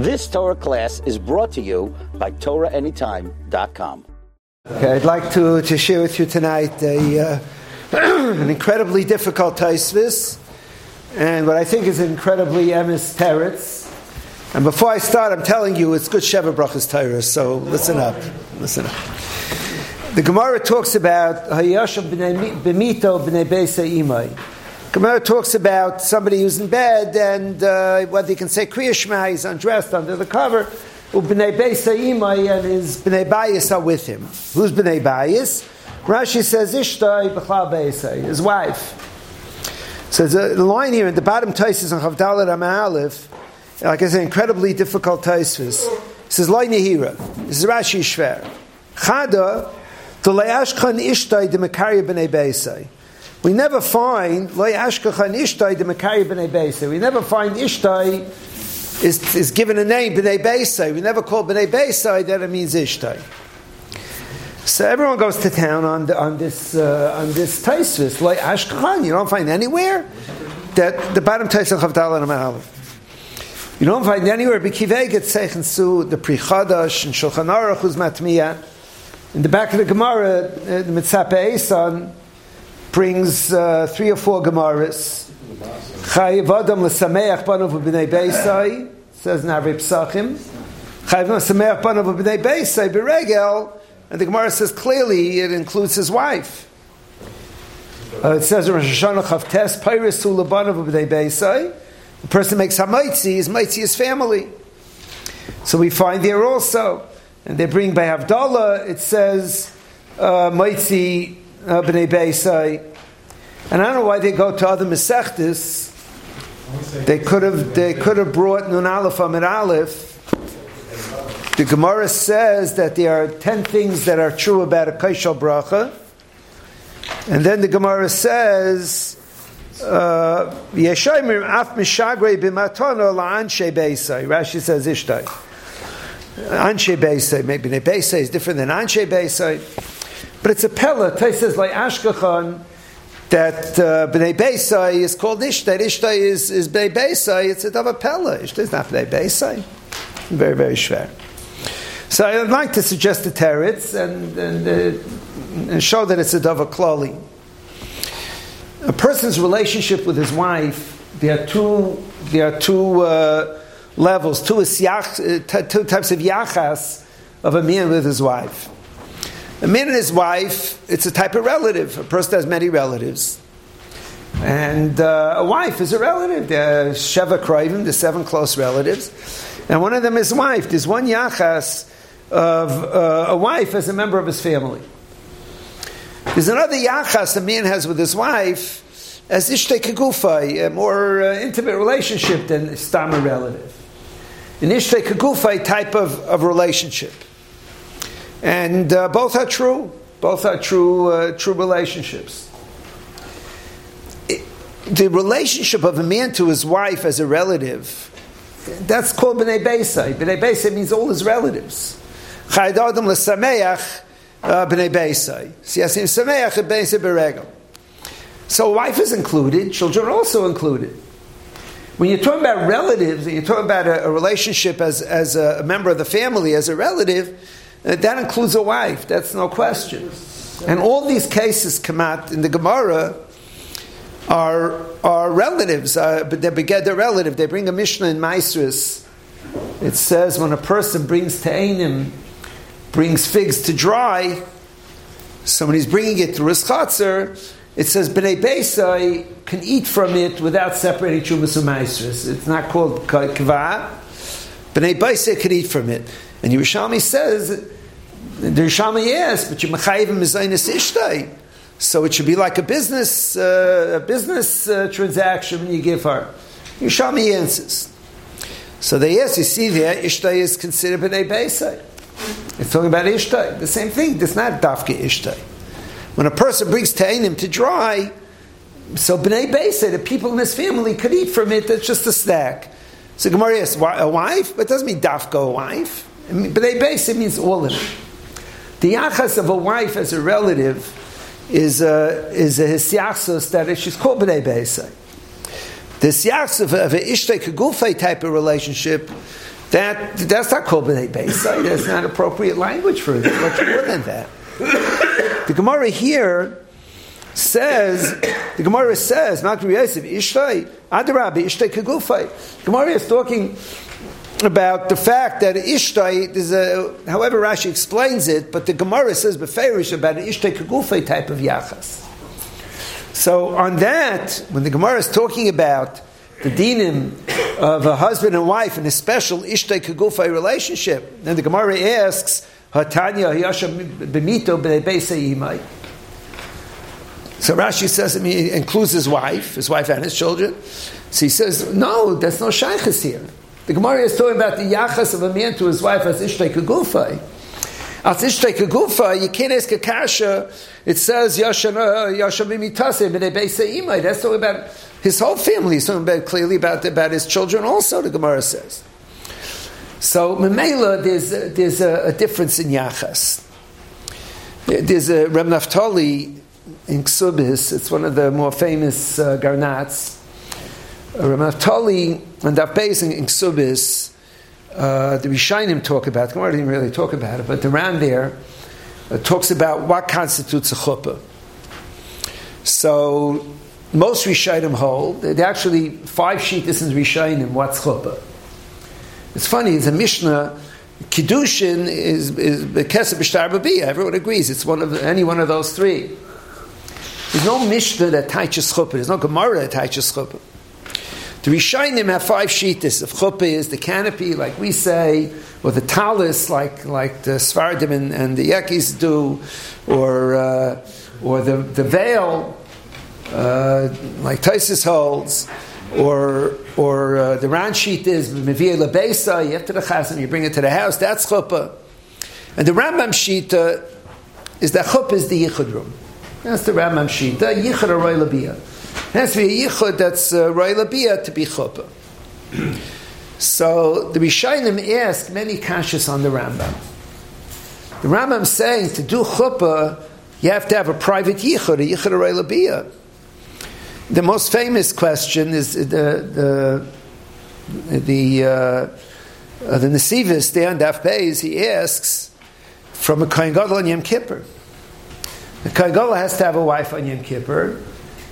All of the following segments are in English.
This Torah class is brought to you by TorahAnytime.com. Okay, I'd like to, to share with you tonight a, uh, an incredibly difficult Taisvis and what I think is incredibly emes teretz. And before I start, I'm telling you it's good Sheva Brachas Torah, so listen up. Listen up. The Gemara talks about Hayasham b'mito b'nei Beisa imay. Gemara talks about somebody who's in bed and uh, whether you can say Kriya Shema, he's undressed under the cover. B'nei Beisa imay and his b'nei Bayis are with him. Who's b'nei Bayis? Rashi says Ishtai b'chlal Beisa, his wife. So there's a line here in the bottom Taisis on Chavdalet Aleph, like I said, incredibly difficult Taisvis. It says Loi Nehira. This is Rashi Shver. Chada the le'ashkan ishtai de mekari b'nei beisai. We never find ishtai de mekari b'nei. We never find ishtai is, is given a name b'nei beisai. We never call b'nei beisai that it means ishtai. So everyone goes to town on, the, on this uh, on this taisvis ashkachan. You don't find anywhere that the bottom taisvis of Dalar You don't find anywhere. B'kivei gets seichen su the Pri Chadash and Shulchan Aruch who's matmiyah. In the back of the Gemara, uh, the Mitzape Esan brings uh, three or four Gemaras. Chayiv Adam l'sameach banav b'nei beisai, says Navri Psachim. Chayiv l'sameach banav b'nei beisai b'regel, and the Gemara says clearly it includes his wife. Uh, it says in Rosh Hashanah Chavtes, Peiris hu l'banav b'nei beisai. The person makes hamaitzi, his maitzi is family. So we find there also and they bring by Havdalah, it says, uh, Maitzi uh, Beisai. And I don't know why they go to other Mesechtis. They could have they could have brought Nun Aleph Amid Aleph. The Gemara says that there are ten things that are true about a Kaishal Bracha. And then the Gemara says, uh. Rashi says Ishtai. Anshe Beisai, maybe Beisai is different than Anshe Beisai. But it's a Pella, says like Ashkachan, that uh, Bnei Beisai is called Ishtai. Ishtai is, is Bnei Beisai, it's a Dava Pella. Ishtai is not Bnei Beisai. Very, very schwer. So I'd like to suggest the Teretz and, and, uh, and show that it's a Dava Klali. A person's relationship with his wife, there are two, there are two uh, levels, two, yach, uh, two types of yachas of a man with his wife. A man and his wife, it's a type of relative. A person has many relatives. And uh, a wife is a relative. Are Sheva Kroivim, the seven close relatives. And one of them is wife. There's one yachas of uh, a wife as a member of his family. There's another yachas a man has with his wife as ishtei kagufay, a more uh, intimate relationship than Stama relative an Ishtay Kagufay type of, of relationship. And uh, both are true. Both are true, uh, true relationships. The relationship of a man to his wife as a relative, that's called B'nai Beisai. B'nai Beisai means all his relatives. Chayad Adam l'sameach uh, B'nai Beisai. Siyasim sameach B'nai Beregel. So wife is included, children are also included. When you're talking about relatives, and you're talking about a, a relationship as, as a, member of the family, as a relative, that includes a wife. That's no question. And all these cases come out in the Gemara are, are relatives, uh, but they get their relative. They bring a Mishnah in Maestris. It says when a person brings Ta'anim, brings figs to dry, somebody's bringing it to Riskatzer, it says Bnei Beisai can eat from it without separating Chumas and Maestris. It's not called Kva. Bnei Beisai can eat from it. And Yerushalmi says, the Yerushalmi yes, but you Mechayivim Mizainis Ishtai. So it should be like a business, uh, a business uh, transaction when you give her. Yerushalmi answers. So they yes, you see there, Ishtai is considered Bnei Beisai. It's talking about Ishtai. The same thing. It's not Dafke Ishtai. When a person brings Ta'inim to dry, so Bnei Beis, the people in his family could eat from it, that's just a snack. So Gemara asks, a wife? But it doesn't mean dafka a wife. Bnei Beis, it means all of it. The yachas of a wife as a relative is a, is a hisyachsos that she's called Bnei. The hisyachs of, of an ishtay kagufay type of relationship that that's not called b'nei. That's not appropriate language for it. Much more than that. The Gemara here says, the Gemara says, Makri Yosef, Ishtay, Adarabi, Ishtay Kagufay. Gemara is talking about the fact that Ishtay, is a, however Rashi explains it, but the Gemara says Beferish about an Ishtay Kagufay type of Yachas. So on that, when the Gemara is talking about the dinim of a husband and wife in a special Ishtay Kagufay relationship, then the Gemara asks, Hatanya Yasha Bemito B'Beisei so Rashi says that he includes his wife, his wife and his children. So he says, no, that's no shaykhis here. The Gemara is talking about the yachas of a man to his wife as ishtay kagufay. As ishtay kagufay, you can't ask a kasha. It says yashana yashamimitaseh b'nei imay. That's talking about his whole family. He's talking about clearly about about his children. Also, the Gemara says. So Memela, there's there's a, a difference in yachas. There's a Reb Naftali in Ksubis. It's one of the more famous uh, Granats. Ramatali and Daf in Ksubis, uh, the Rishainim talk about. Gemara didn't really talk about it, but around there uh, talks about what constitutes a chuppah. So most Rishainim hold. There actually five sheetas in Rishainim. What's chuppah? It's funny. It's a Mishnah. Kiddushin is is B'Shtar Everyone agrees. It's one of any one of those three. There's no Mishnah that teaches chuppah. There's no Gemara that teaches chuppah. The Rishayim have five sheetas. If chuppah is the canopy, like we say, or the talis, like like the Svardim and, and the Yekis do, or uh, or the the veil, uh, like Taisus holds, or or uh, the round sheet is mevia lebesa. You have to the chazan, you bring it to the house. That's chuppah. And the Rambam sheet is that chuppah is the yichud room. That's the Rambam Shita. Yichud or Roy Labia. It has to be a Yichud that's uh, Roy to be Chuppah. so the Rishayim ask many kashas on the Rambam. The Rambam saying to do Chuppah, you have to have a private Yichud, a Yichud Roy The most famous question is the the the uh, uh, the Nesivis there on Daf Beis. He asks from a Kohen Gadol on Yom Kippur. The Kaigola has to have a wife on Yom Kippur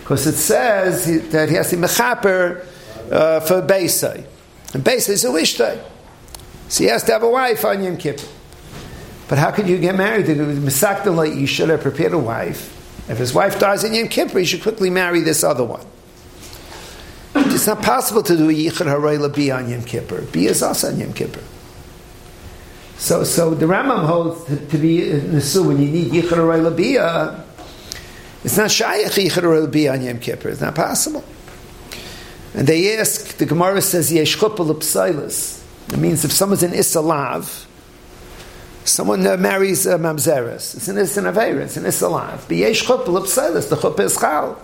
because it says he, that he has to be mechaper uh, for Beisai. And Beisai is a wishtay. So he has to have a wife on Yom Kippur. But how could you get married? Misakdala, you should have prepared a wife. If his wife dies in Yom Kippur, he should quickly marry this other one. It's not possible to do a Yichud Haray Labi on Yom Kippur. Be a Zas on Yom Kippur. So, so the Rambam holds to, to be nesu when you need yichur labia. It's not shayach yichur labia on Yom Kippur. It's not possible. And they ask. The Gemara says yesh psilas. It means if someone's in isalav, someone uh, marries a mamzeres. It's an isan avera. It's an isalav. But yesh psilas. The chuppah is chal.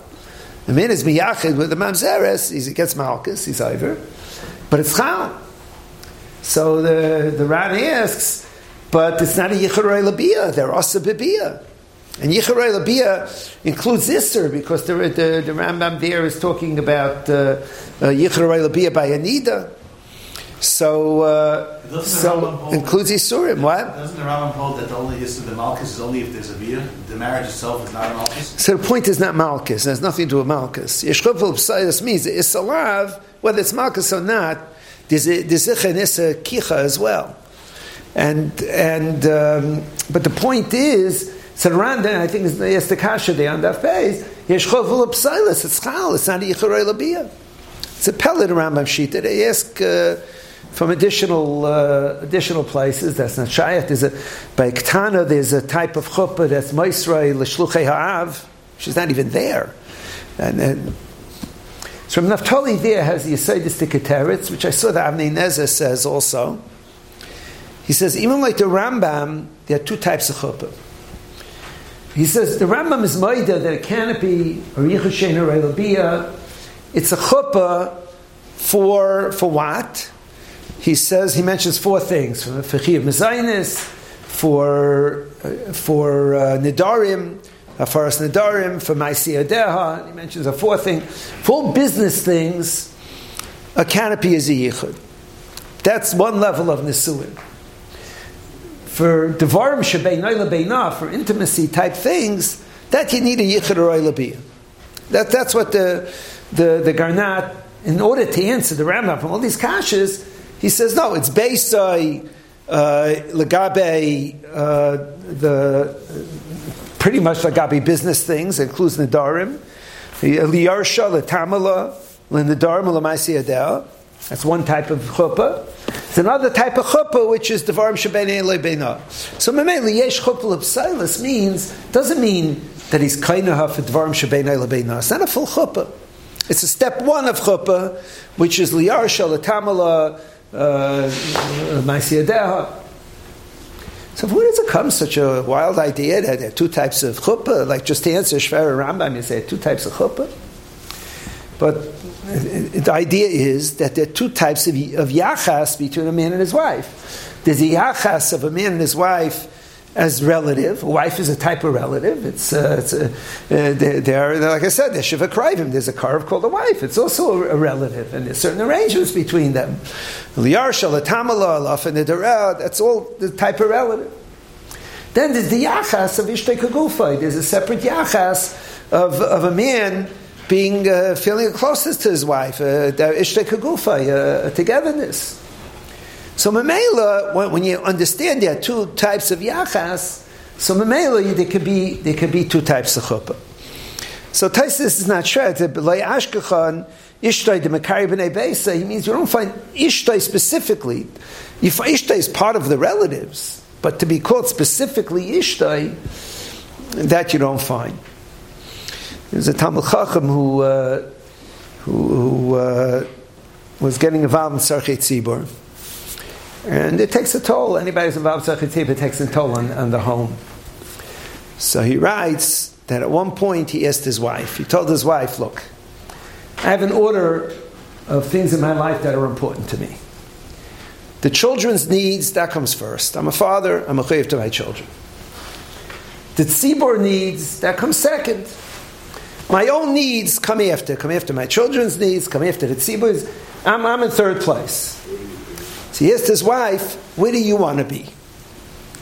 The man is miyachid with the mamzeres. He gets malchus. He's over. But it's chal. So the, the Ran asks, but it's not a Yichurei Labia, they're Asa Bibia. And Yichurei Labia includes Isser because the, the, the Rambam there is talking about uh, uh, Yichurei Labia by Anida. So, uh, so includes Isurim. What? Doesn't the Rambam hold that the only Issa the Malchus is only if there's a Bia? The marriage itself is not a Malchus? So the point is not Malchus. It has nothing to do with Malchus. Yeshkopel Psayas means it's alive, whether it's Malchus or not, there's a, there's a kicha as well. And, and, um, but the point is, so around then, I think it's the kasha there on that phase, yesh chovul psilis, it's chal, it's not a yichurei labia. It's a pellet around Shita. They ask uh, from additional uh, additional places. That's not shayat. There's a by Ktana. There's a type of chuppah that's moisrei l'shluchei ha'av. She's not even there, and, and so Naftali there has the Yisaidistic Teretz, which I saw that Avnei Nezer says also. He says, even like the Rambam, there are two types of chuppah. He says the Rambam is Maida that a canopy or Yichushen or Elabiyah, it's a chuppah for, for what? He says, he mentions four things for Fechir Mezainis, for, uh, for uh, Nidarim, Afaras Nadarim, for Maisi Adeha, he mentions a fourth thing. For business things, a canopy is a yichud. That's one level of nisuin. For devarim shebein for intimacy type things, that you need a yichud or That that's what the the the Granat. In order to answer the Rambam from all these kashas, he says no. It's based on uh, legabe uh, the pretty much legabe business things, includes nedarim, liyarsha letamala lenedarim lemaisi That's one type of chuppah. It's another type of chuppah, which is devarim shebein lebeina. So memeli yesh chuppah lepsilas means doesn't mean that he's kainaha for devarim shebein lebeina. It's not a full chuppah. It's a step one of chuppah, which is liyarsha letamala uh, so where does it come such a wild idea that there are two types of chuppah? Like just to answer Shver Rambam, you say two types of chuppah. But the idea is that there are two types of, of yachas between a man and his wife. There's the yachas of a man and his wife as relative. A wife is a type of relative. It's, uh, it's a, uh, they're, they're, like I said, they're shiva krivim. There's a carve called a wife. It's also a, relative, and there's certain arrangements between them. Liyarsha, latamala, lafanidarel, that's all the type of relative. Then there's the yachas of kagufay. There's a separate yachas of, of a man being uh, feeling closest to his wife, uh, ishtei kagufay, uh, togetherness. So Mamela, when, when, you understand there are two types of yachas, so Mamela, there could be there could be two types of chuppah. So Taisus is not sure. Like Ashkechan, Ishtay the Makari b'nei Beisa, he means you don't find Ishtay specifically. You find Ishtay is part of the relatives, but to be called specifically Ishtay, that you don't find. There's a Talmud Chacham who, uh, who, who uh, was getting involved in Sarchet Tzibor. And it takes a toll. Anybody who's involved in it takes a toll on, on the home. So he writes that at one point he asked his wife, he told his wife, Look, I have an order of things in my life that are important to me. The children's needs, that comes first. I'm a father, I'm a chayiv to my children. The tzibor needs, that comes second. My own needs come after, come after my children's needs, come after the tzibor. I'm, I'm in third place. So he asked his wife, Where do you want to be?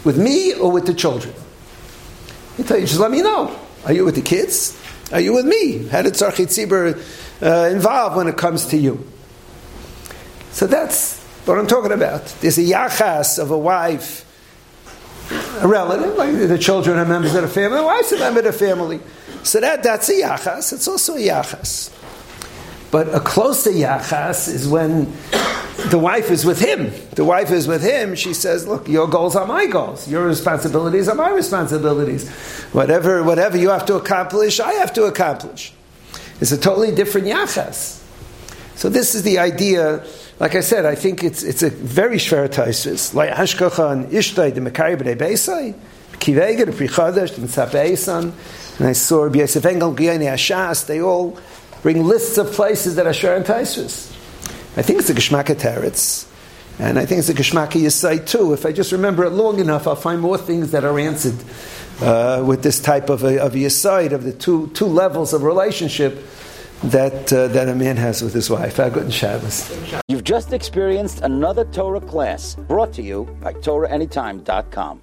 With me or with the children? He told you, just let me know. Are you with the kids? Are you with me? How did Tzarchit Tzibur uh, involve when it comes to you? So that's what I'm talking about. There's a yachas of a wife, a relative, like the children are members of the family, the wife's a member of the family. So that, that's a yachas. It's also a yachas. But a closer yachas is when the wife is with him. The wife is with him. She says, "Look, your goals are my goals. Your responsibilities are my responsibilities. Whatever, whatever you have to accomplish, I have to accomplish." It's a totally different yachas. So this is the idea. Like I said, I think it's it's a very shver taisus. Like hashkacha ishtay the mekari b'nei beisai, kivega the prichadash the mitzapeisan, and I saw Rabbi Yosef Engel Gilyonei HaShas. They all bring lists of places that and taisus. I think it's the Geshmaka Teretz. And I think it's the Geshmaka Yisai too. If I just remember it long enough, I'll find more things that are answered uh, with this type of a, of Yisai, of the two, two levels of relationship that, uh, that a man has with his wife. Good Shabbos. You've just experienced another Torah class brought to you by TorahAnytime.com.